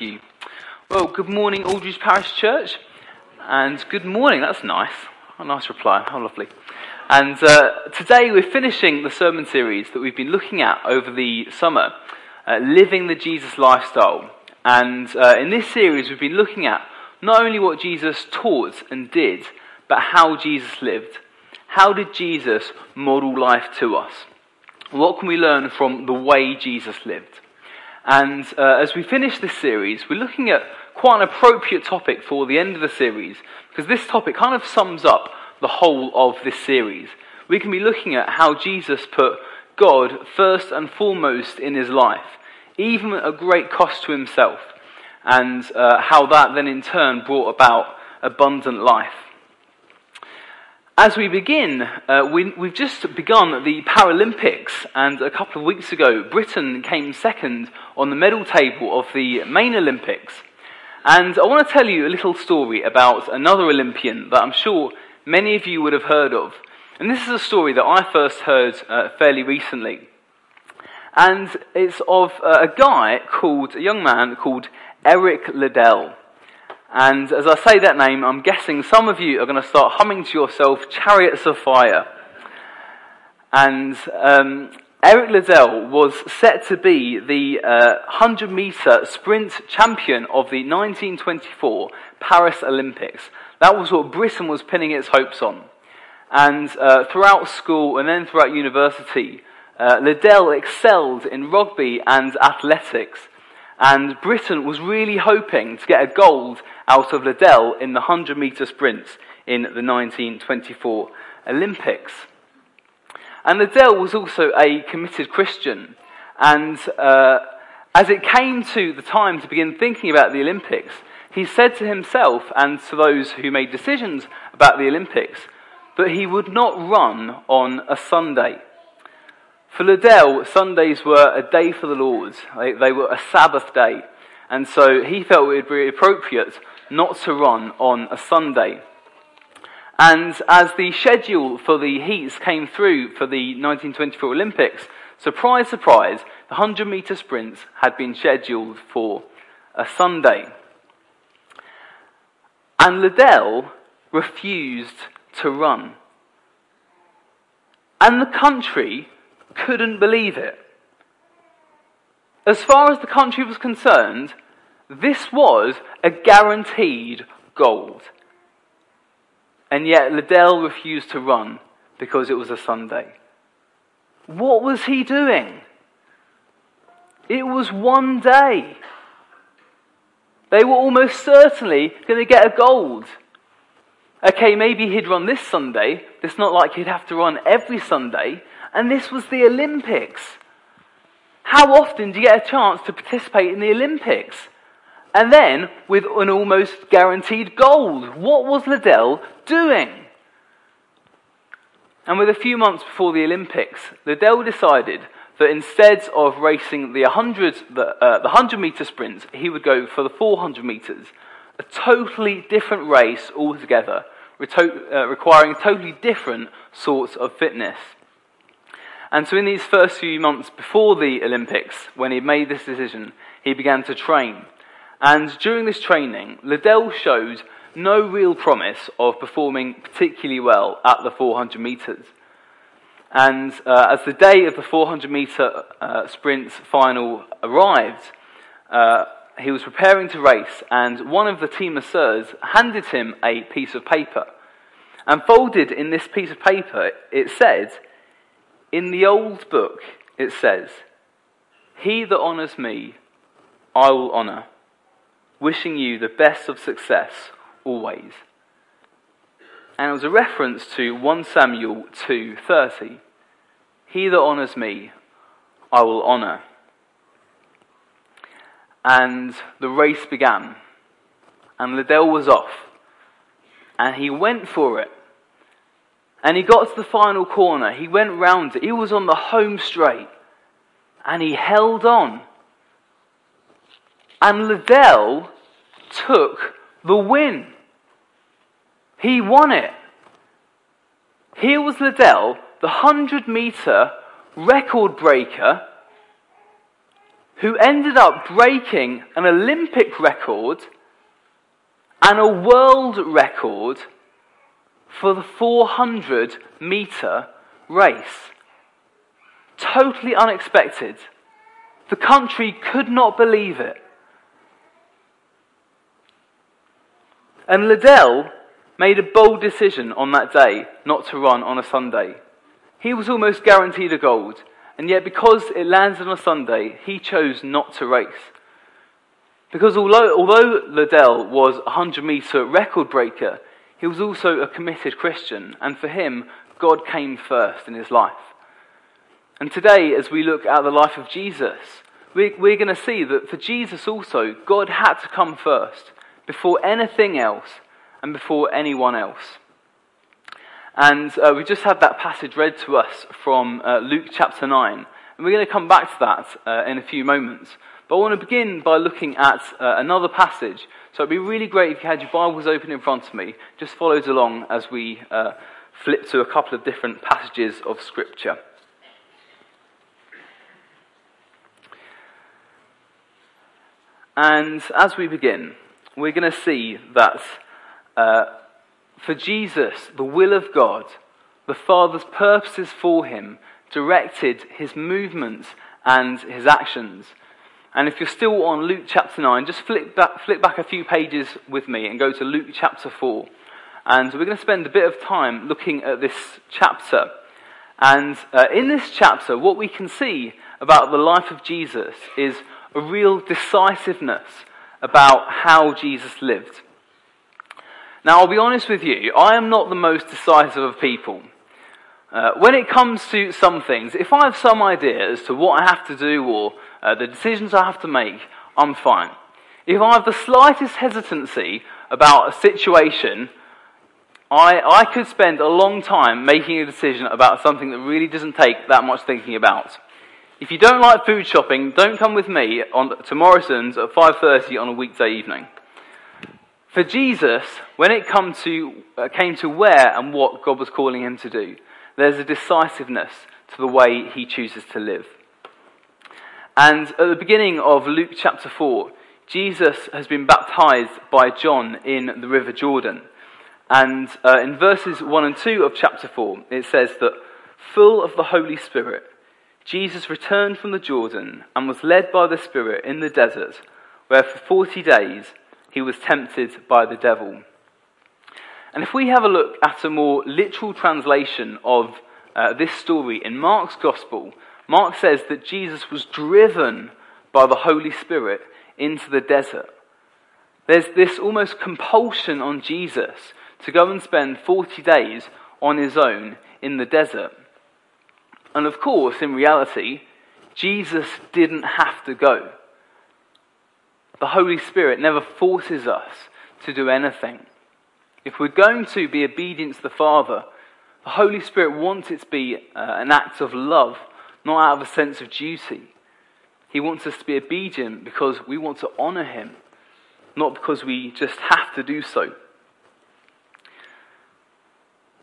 You. Well, good morning, Aldridge Parish Church. And good morning, that's nice. A nice reply. How lovely. And uh, today we're finishing the sermon series that we've been looking at over the summer, uh, Living the Jesus Lifestyle. And uh, in this series, we've been looking at not only what Jesus taught and did, but how Jesus lived. How did Jesus model life to us? What can we learn from the way Jesus lived? And uh, as we finish this series, we're looking at quite an appropriate topic for the end of the series, because this topic kind of sums up the whole of this series. We can be looking at how Jesus put God first and foremost in his life, even at a great cost to himself, and uh, how that then in turn brought about abundant life. As we begin, uh, we, have just begun the Paralympics, and a couple of weeks ago, Britain came second on the medal table of the main Olympics. And I want to tell you a little story about another Olympian that I'm sure many of you would have heard of. And this is a story that I first heard uh, fairly recently. And it's of uh, a guy called, a young man called Eric Liddell. And as I say that name, I'm guessing some of you are going to start humming to yourself Chariots of Fire. And um, Eric Liddell was set to be the uh, 100 metre sprint champion of the 1924 Paris Olympics. That was what Britain was pinning its hopes on. And uh, throughout school and then throughout university, uh, Liddell excelled in rugby and athletics. And Britain was really hoping to get a gold out of Liddell in the 100 metre sprints in the 1924 Olympics. And Liddell was also a committed Christian. And uh, as it came to the time to begin thinking about the Olympics, he said to himself and to those who made decisions about the Olympics that he would not run on a Sunday. For Liddell, Sundays were a day for the Lord. They, they were a Sabbath day. And so he felt it would be appropriate not to run on a Sunday. And as the schedule for the heats came through for the 1924 Olympics, surprise, surprise, the 100 metre sprints had been scheduled for a Sunday. And Liddell refused to run. And the country couldn't believe it. As far as the country was concerned, this was a guaranteed gold. And yet Liddell refused to run because it was a Sunday. What was he doing? It was one day. They were almost certainly going to get a gold. Okay, maybe he'd run this Sunday. It's not like he'd have to run every Sunday, and this was the Olympics. How often do you get a chance to participate in the Olympics? And then, with an almost guaranteed gold, what was Liddell doing? And with a few months before the Olympics, Liddell decided that instead of racing the 100, the, uh, the 100 metre sprints, he would go for the 400 metres. A totally different race altogether, uh, requiring totally different sorts of fitness. And so, in these first few months before the Olympics, when he made this decision, he began to train. And during this training, Liddell showed no real promise of performing particularly well at the 400 metres. And uh, as the day of the 400 metre uh, sprint final arrived, uh, he was preparing to race, and one of the team masseurs handed him a piece of paper. And folded in this piece of paper, it said, in the old book, it says, He that honours me, I will honour, wishing you the best of success always. And it was a reference to 1 Samuel 2:30. He that honours me, I will honour. And the race began. And Liddell was off. And he went for it. And he got to the final corner. He went round it. He was on the home straight. And he held on. And Liddell took the win. He won it. Here was Liddell, the 100 metre record breaker, who ended up breaking an Olympic record and a world record for the 400 metre race. Totally unexpected. The country could not believe it. And Liddell made a bold decision on that day not to run on a Sunday. He was almost guaranteed a gold, and yet because it landed on a Sunday, he chose not to race. Because although, although Liddell was a 100 metre record breaker, he was also a committed Christian, and for him, God came first in his life. And today, as we look at the life of Jesus, we're, going to see that for Jesus also, God had to come first before anything else and before anyone else. And uh, we just had that passage read to us from uh, Luke chapter 9. And we're going to come back to that uh, in a few moments. But I want to begin by looking at uh, another passage. So it'd be really great if you had your Bibles open in front of me. Just followed along as we uh, flip to a couple of different passages of Scripture. And as we begin, we're going to see that uh, for Jesus, the will of God, the Father's purposes for him, directed his movements and his actions. And if you're still on Luke chapter 9, just flip back, flip back a few pages with me and go to Luke chapter 4. And we're going to spend a bit of time looking at this chapter. And uh, in this chapter, what we can see about the life of Jesus is a real decisiveness about how Jesus lived. Now, I'll be honest with you, I am not the most decisive of people. Uh, when it comes to some things, if I have some idea as to what I have to do or uh, the decisions I have to make, I'm fine. If I have the slightest hesitancy about a situation, I, I could spend a long time making a decision about something that really doesn't take that much thinking about. If you don't like food shopping, don't come with me on, to Morrison's at 5.30 on a weekday evening. For Jesus, when it come to, uh, came to where and what God was calling him to do, there's a decisiveness to the way he chooses to live. And at the beginning of Luke chapter 4, Jesus has been baptized by John in the River Jordan. And uh, in verses 1 and 2 of chapter 4, it says that, full of the Holy Spirit, Jesus returned from the Jordan and was led by the Spirit in the desert, where for 40 days he was tempted by the devil. And if we have a look at a more literal translation of uh, this story in Mark's Gospel, Mark says that Jesus was driven by the Holy Spirit into the desert. There's this almost compulsion on Jesus to go and spend 40 days on his own in the desert. And of course, in reality, Jesus didn't have to go. The Holy Spirit never forces us to do anything. If we're going to be obedient to the Father, the Holy Spirit wants it to be uh, an act of love, not out of a sense of duty. He wants us to be obedient because we want to honor Him, not because we just have to do so.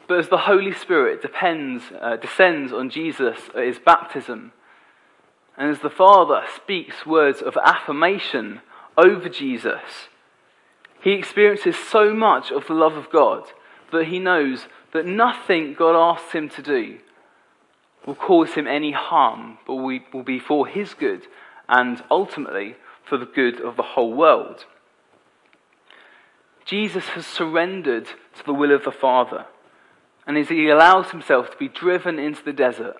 But as the Holy Spirit depends, uh, descends on Jesus at his baptism, and as the Father speaks words of affirmation over Jesus. He experiences so much of the love of God that he knows that nothing God asks him to do will cause him any harm, but will be for his good and ultimately for the good of the whole world. Jesus has surrendered to the will of the Father, and as he allows himself to be driven into the desert,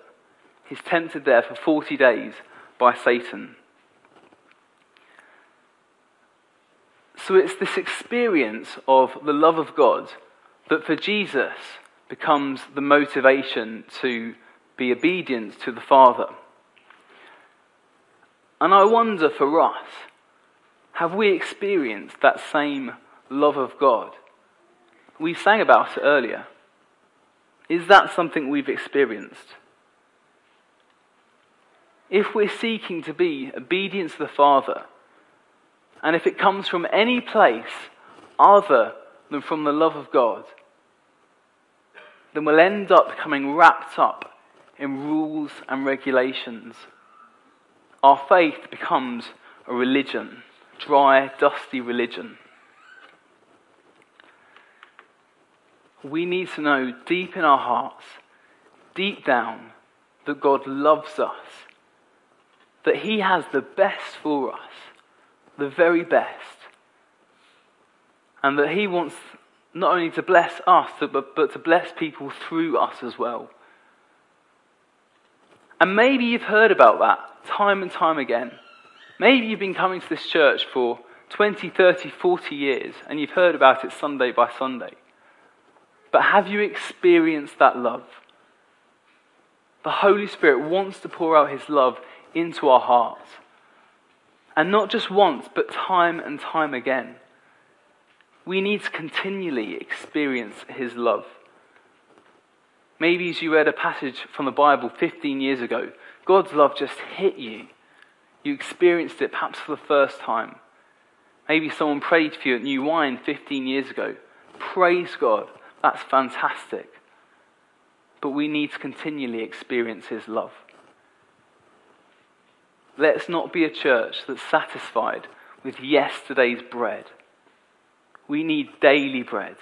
he's tempted there for 40 days by Satan. So it's this experience of the love of God that for Jesus becomes the motivation to be obedient to the Father. And I wonder for us, have we experienced that same love of God? We sang about it earlier. Is that something we've experienced? If we're seeking to be obedient to the Father, and if it comes from any place other than from the love of God, then we'll end up becoming wrapped up in rules and regulations. our faith becomes a religion, dry, dusty religion. We need to know deep in our hearts, deep down, that God loves us, that He has the best for us, the very best, and that He wants not only to bless us, but, but to bless people through us as well. And maybe you've heard about that time and time again. Maybe you've been coming to this church for 20, 30, 40 years and you've heard about it Sunday by Sunday. But have you experienced that love? The Holy Spirit wants to pour out His love into our hearts. And not just once, but time and time again. We need to continually experience His love. Maybe as you read a passage from the Bible 15 years ago, God's love just hit you. You experienced it perhaps for the first time. Maybe someone prayed for you at New Wine 15 years ago. Praise God. That's fantastic. But we need to continually experience His love. Let's not be a church that's satisfied with yesterday's bread. We need daily bread.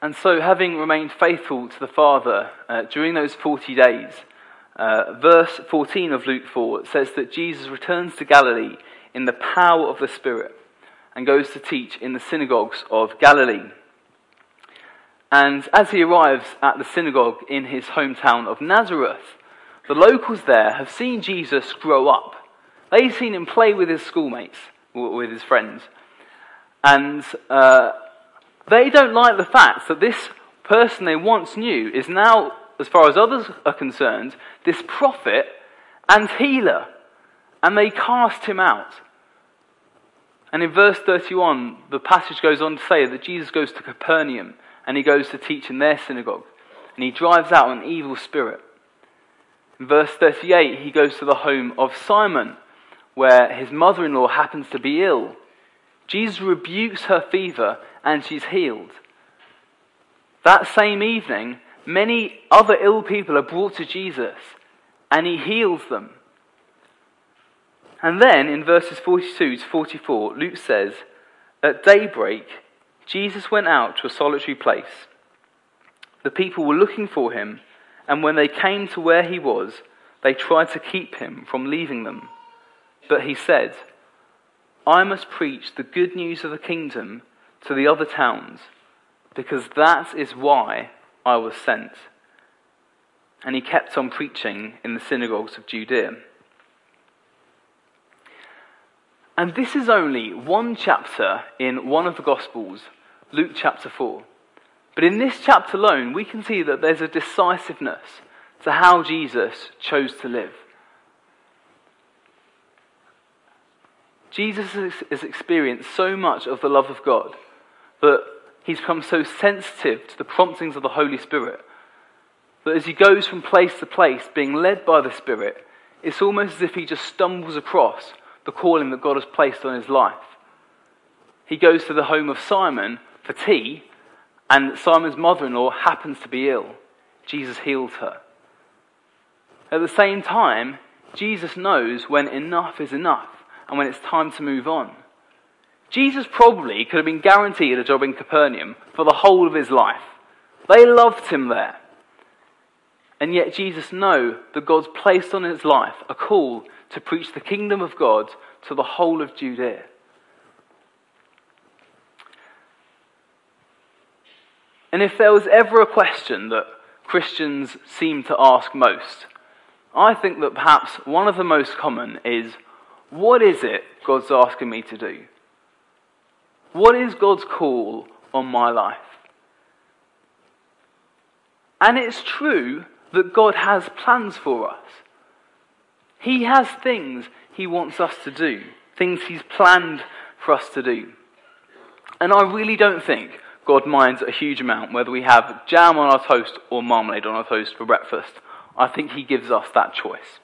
And so, having remained faithful to the Father uh, during those 40 days, uh, verse 14 of Luke 4 says that Jesus returns to Galilee in the power of the Spirit and goes to teach in the synagogues of Galilee. And as he arrives at the synagogue in his hometown of Nazareth, the locals there have seen Jesus grow up. They've seen him play with his schoolmates, with his friends. And uh, they don't like the fact that this person they once knew is now, as far as others are concerned, this prophet and healer. And they cast him out. And in verse 31, the passage goes on to say that Jesus goes to Capernaum and he goes to teach in their synagogue. And he drives out an evil spirit. In verse 38, he goes to the home of Simon, where his mother in law happens to be ill. Jesus rebukes her fever and she's healed. That same evening, many other ill people are brought to Jesus and he heals them. And then in verses 42 to 44, Luke says, At daybreak, Jesus went out to a solitary place. The people were looking for him, and when they came to where he was, they tried to keep him from leaving them. But he said, I must preach the good news of the kingdom to the other towns, because that is why I was sent. And he kept on preaching in the synagogues of Judea. And this is only one chapter in one of the Gospels, Luke chapter 4. But in this chapter alone, we can see that there's a decisiveness to how Jesus chose to live. Jesus has experienced so much of the love of God that he's become so sensitive to the promptings of the Holy Spirit that as he goes from place to place, being led by the Spirit, it's almost as if he just stumbles across the calling that God has placed on his life. He goes to the home of Simon for tea, and Simon's mother in law happens to be ill. Jesus heals her. At the same time, Jesus knows when enough is enough and when it's time to move on. Jesus probably could have been guaranteed a job in Capernaum for the whole of his life. They loved him there. And yet Jesus knew that God's placed on his life a call to preach the kingdom of God to the whole of Judea. And if there was ever a question that Christians seem to ask most, I think that perhaps one of the most common is what is it God's asking me to do? What is God's call on my life? And it's true that God has plans for us. He has things He wants us to do, things He's planned for us to do. And I really don't think God minds a huge amount whether we have jam on our toast or marmalade on our toast for breakfast. I think He gives us that choice.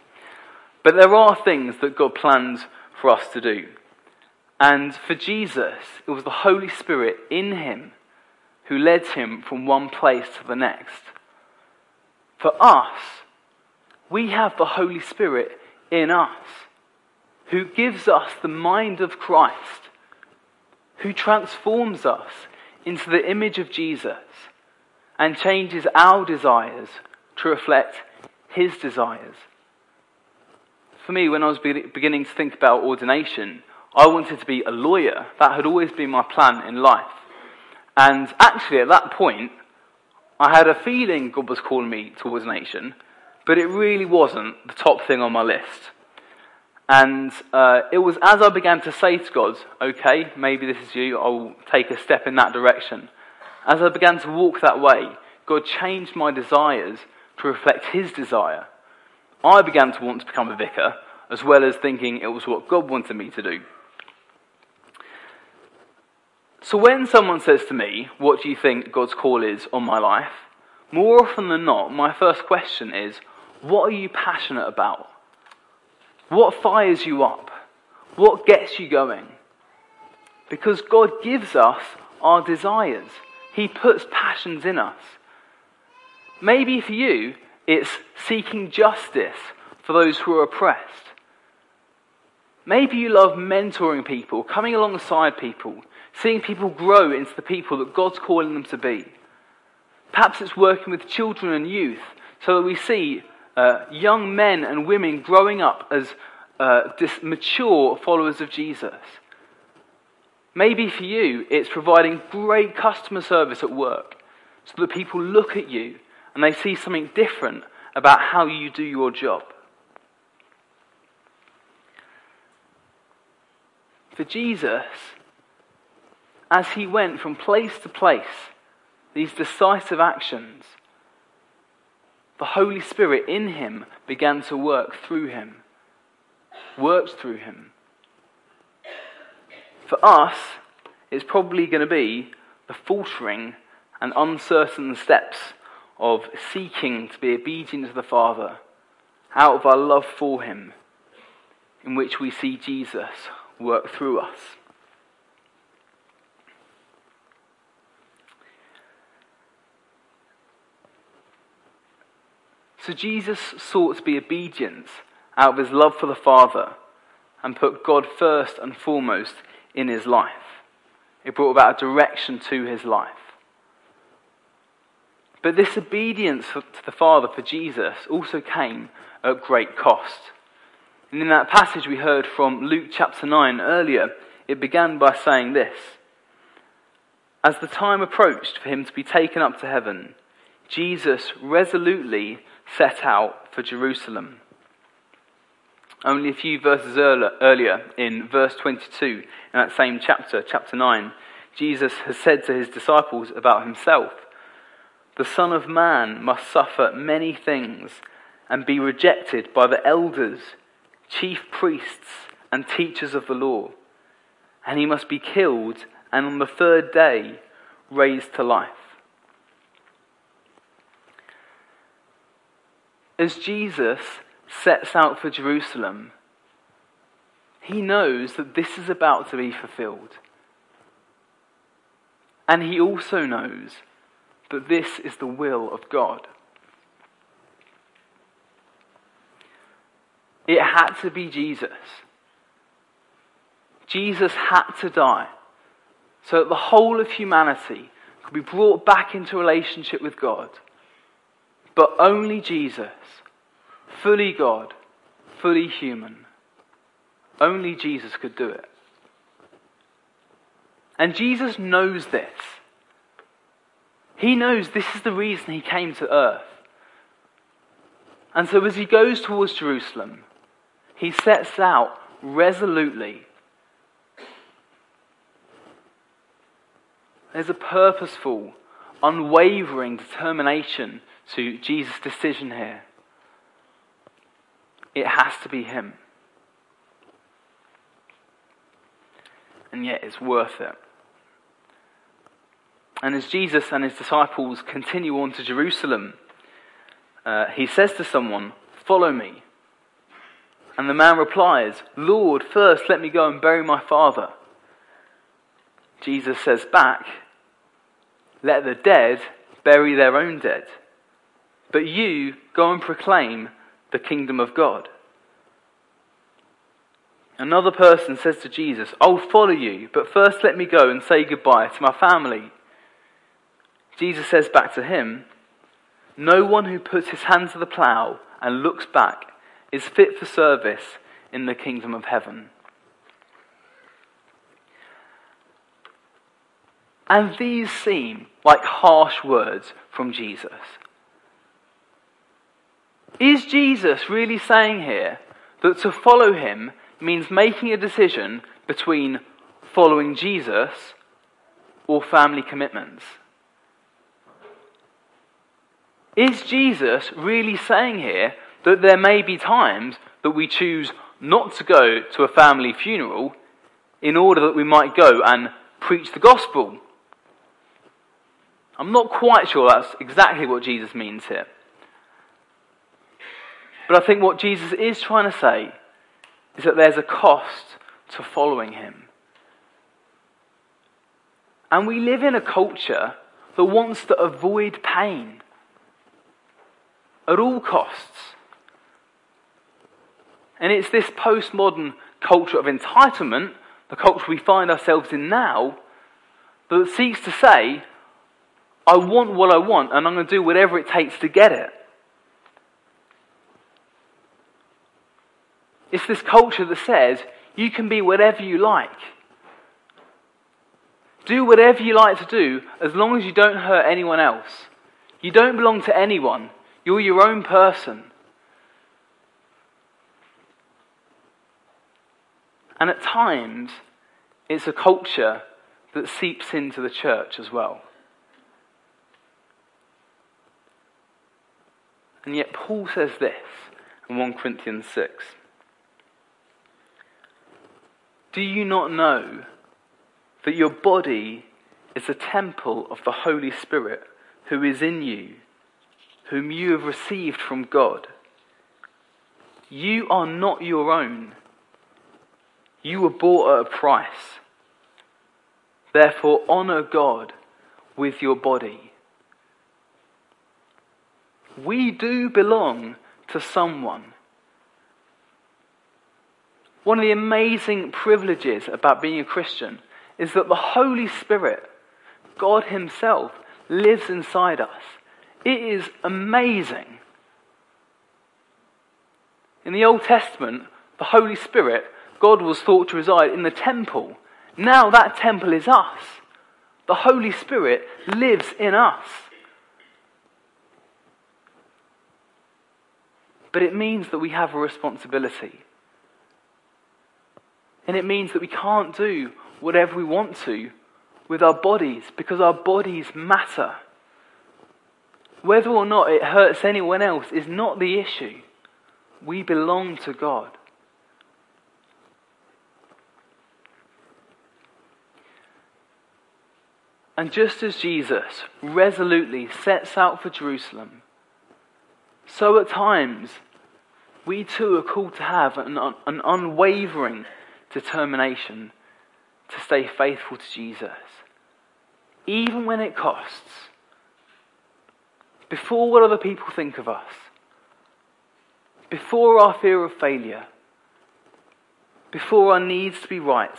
But there are things that God plans for us to do. And for Jesus, it was the Holy Spirit in him who led him from one place to the next. For us, we have the Holy Spirit in us, who gives us the mind of Christ, who transforms us into the image of Jesus and changes our desires to reflect his desires. For me, when I was beginning to think about ordination, I wanted to be a lawyer. That had always been my plan in life. And actually, at that point, I had a feeling God was calling me to ordination, but it really wasn't the top thing on my list. And uh, it was as I began to say to God, okay, maybe this is you, I'll take a step in that direction. As I began to walk that way, God changed my desires to reflect His desire. I began to want to become a vicar, as well as thinking it was what God wanted me to do. So when someone says to me, What do you think God's call is on my life? more often than not, my first question is, What are you passionate about? What fires you up? What gets you going? Because God gives us our desires, He puts passions in us. Maybe for you, it's seeking justice for those who are oppressed. Maybe you love mentoring people, coming alongside people, seeing people grow into the people that God's calling them to be. Perhaps it's working with children and youth so that we see uh, young men and women growing up as uh, mature followers of Jesus. Maybe for you, it's providing great customer service at work so that people look at you and they see something different about how you do your job. For Jesus, as he went from place to place, these decisive actions, the Holy Spirit in him began to work through him, worked through him. For us, it's probably going to be the faltering and uncertain steps of seeking to be obedient to the Father out of our love for him, in which we see Jesus work through us. So Jesus sought to be obedient out of his love for the Father and put God first and foremost in his life. It brought about a direction to his life. But this obedience to the Father for Jesus also came at great cost. And in that passage we heard from Luke chapter 9 earlier, it began by saying this As the time approached for him to be taken up to heaven, Jesus resolutely set out for Jerusalem. Only a few verses earlier, in verse 22, in that same chapter, chapter 9, Jesus has said to his disciples about himself The Son of Man must suffer many things and be rejected by the elders, chief priests, and teachers of the law. And he must be killed and on the third day raised to life. As Jesus sets out for Jerusalem, he knows that this is about to be fulfilled. And he also knows that this is the will of God. It had to be Jesus. Jesus had to die so that the whole of humanity could be brought back into relationship with God. But only Jesus, fully God, fully human, only Jesus could do it. And Jesus knows this. He knows this is the reason he came to earth. And so as he goes towards Jerusalem, he sets out resolutely. There's a purposeful, unwavering determination to Jesus' decision here. It has to be Him. And yet it's worth it. And as Jesus and his disciples continue on to Jerusalem, uh, he says to someone, Follow me. And the man replies, Lord, first let me go and bury my father. Jesus says back, Let the dead bury their own dead. But you go and proclaim the kingdom of God. Another person says to Jesus, I'll follow you, but first let me go and say goodbye to my family. Jesus says back to him, No one who puts his hand to the plough and looks back is fit for service in the kingdom of heaven. And these seem like harsh words from Jesus. Is Jesus really saying here that to follow him means making a decision between following Jesus or family commitments? Is Jesus really saying here that there may be times that we choose not to go to a family funeral in order that we might go and preach the gospel? I'm not quite sure that's exactly what Jesus means here. But I think what Jesus is trying to say is that there's a cost to following him. And we live in a culture that wants to avoid pain at all costs. And it's this postmodern culture of entitlement, the culture we find ourselves in now, that seeks to say, I want what I want and I'm going to do whatever it takes to get it. It's this culture that says you can be whatever you like. Do whatever you like to do as long as you don't hurt anyone else. You don't belong to anyone, you're your own person. And at times, it's a culture that seeps into the church as well. And yet, Paul says this in 1 Corinthians 6. Do you not know that your body is a temple of the Holy Spirit who is in you, whom you have received from God? You are not your own. You were bought at a price. Therefore, honor God with your body. We do belong to someone. One of the amazing privileges about being a Christian is that the Holy Spirit, God Himself, lives inside us. It is amazing. In the Old Testament, the Holy Spirit, God was thought to reside in the temple. Now that temple is us. The Holy Spirit lives in us. But it means that we have a responsibility. And it means that we can't do whatever we want to with our bodies because our bodies matter. Whether or not it hurts anyone else is not the issue. We belong to God. And just as Jesus resolutely sets out for Jerusalem, so at times we too are called to have an, an unwavering determination to stay faithful to Jesus, even when it costs. Before what other people think of us, before our fear of failure, before our needs to be right,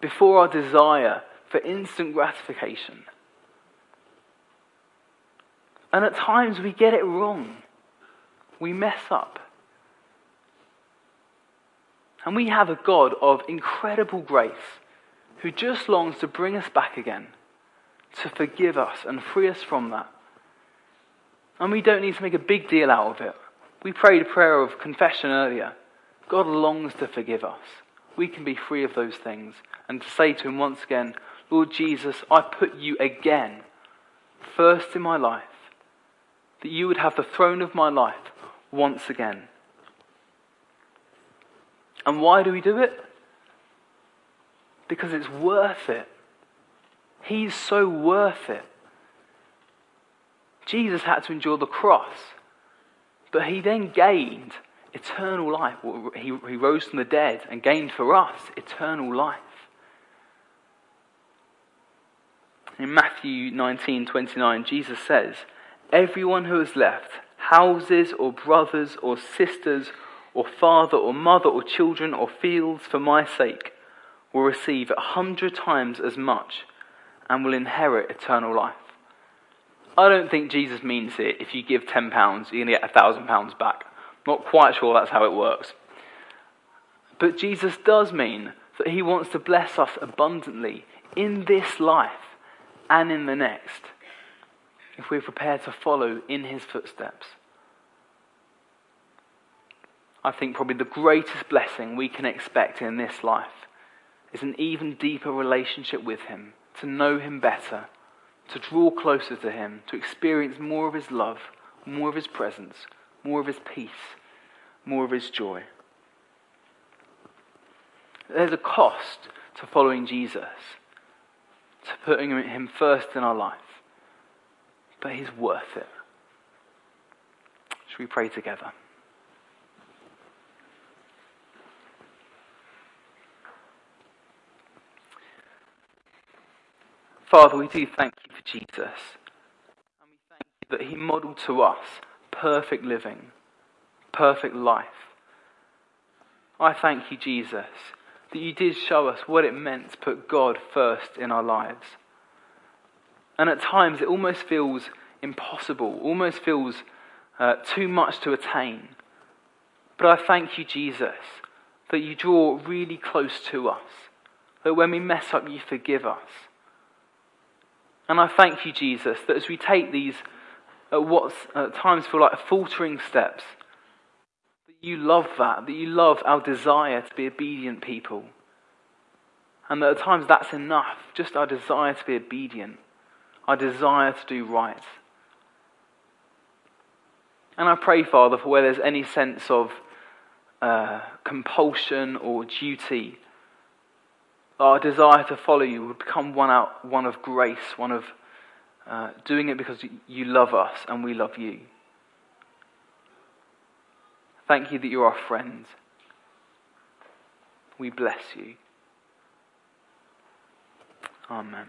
before our desire for instant gratification. And at times we get it wrong. We mess up. And we have a God of incredible grace who just longs to bring us back again, to forgive us and free us from that. And we don't need to make a big deal out of it. We prayed a prayer of confession earlier. God longs to forgive us. We can be free of those things and to say to Him once again, Lord Jesus, I put you again first in my life, that you would have the throne of my life once again. And why do we do it? Because it's worth it. He's so worth it. Jesus had to endure the cross, but he then gained eternal life. He, he rose from the dead and gained for us eternal life. In Matthew 19:29, Jesus says, everyone who has left houses or brothers or sisters or father or mother or children or fields for my sake will receive a hundred times as much and will inherit eternal life. I don't think Jesus means it if you give £10, you're going to get a £1,000 back. Not quite sure that's how it works. But Jesus does mean that he wants to bless us abundantly in this life and in the next if we're prepared to follow in his footsteps. I think probably the greatest blessing we can expect in this life is an even deeper relationship with him, to know him better, to draw closer to him, to experience more of his love, more of his presence, more of his peace, more of his joy. There's a cost to following Jesus, to putting him first in our life, but he's worth it. Should we pray together? Father, we do thank you for Jesus. And we thank you that he modeled to us perfect living, perfect life. I thank you, Jesus, that you did show us what it meant to put God first in our lives. And at times it almost feels impossible, almost feels uh, too much to attain. But I thank you, Jesus, that you draw really close to us, that when we mess up, you forgive us. And I thank you, Jesus, that as we take these at what at times feel like faltering steps, that you love that, that you love our desire to be obedient people. And that at times that's enough, just our desire to be obedient, our desire to do right. And I pray, Father, for where there's any sense of uh, compulsion or duty, our desire to follow you would become one, out, one of grace, one of uh, doing it because you love us and we love you. Thank you that you're our friend. We bless you. Amen.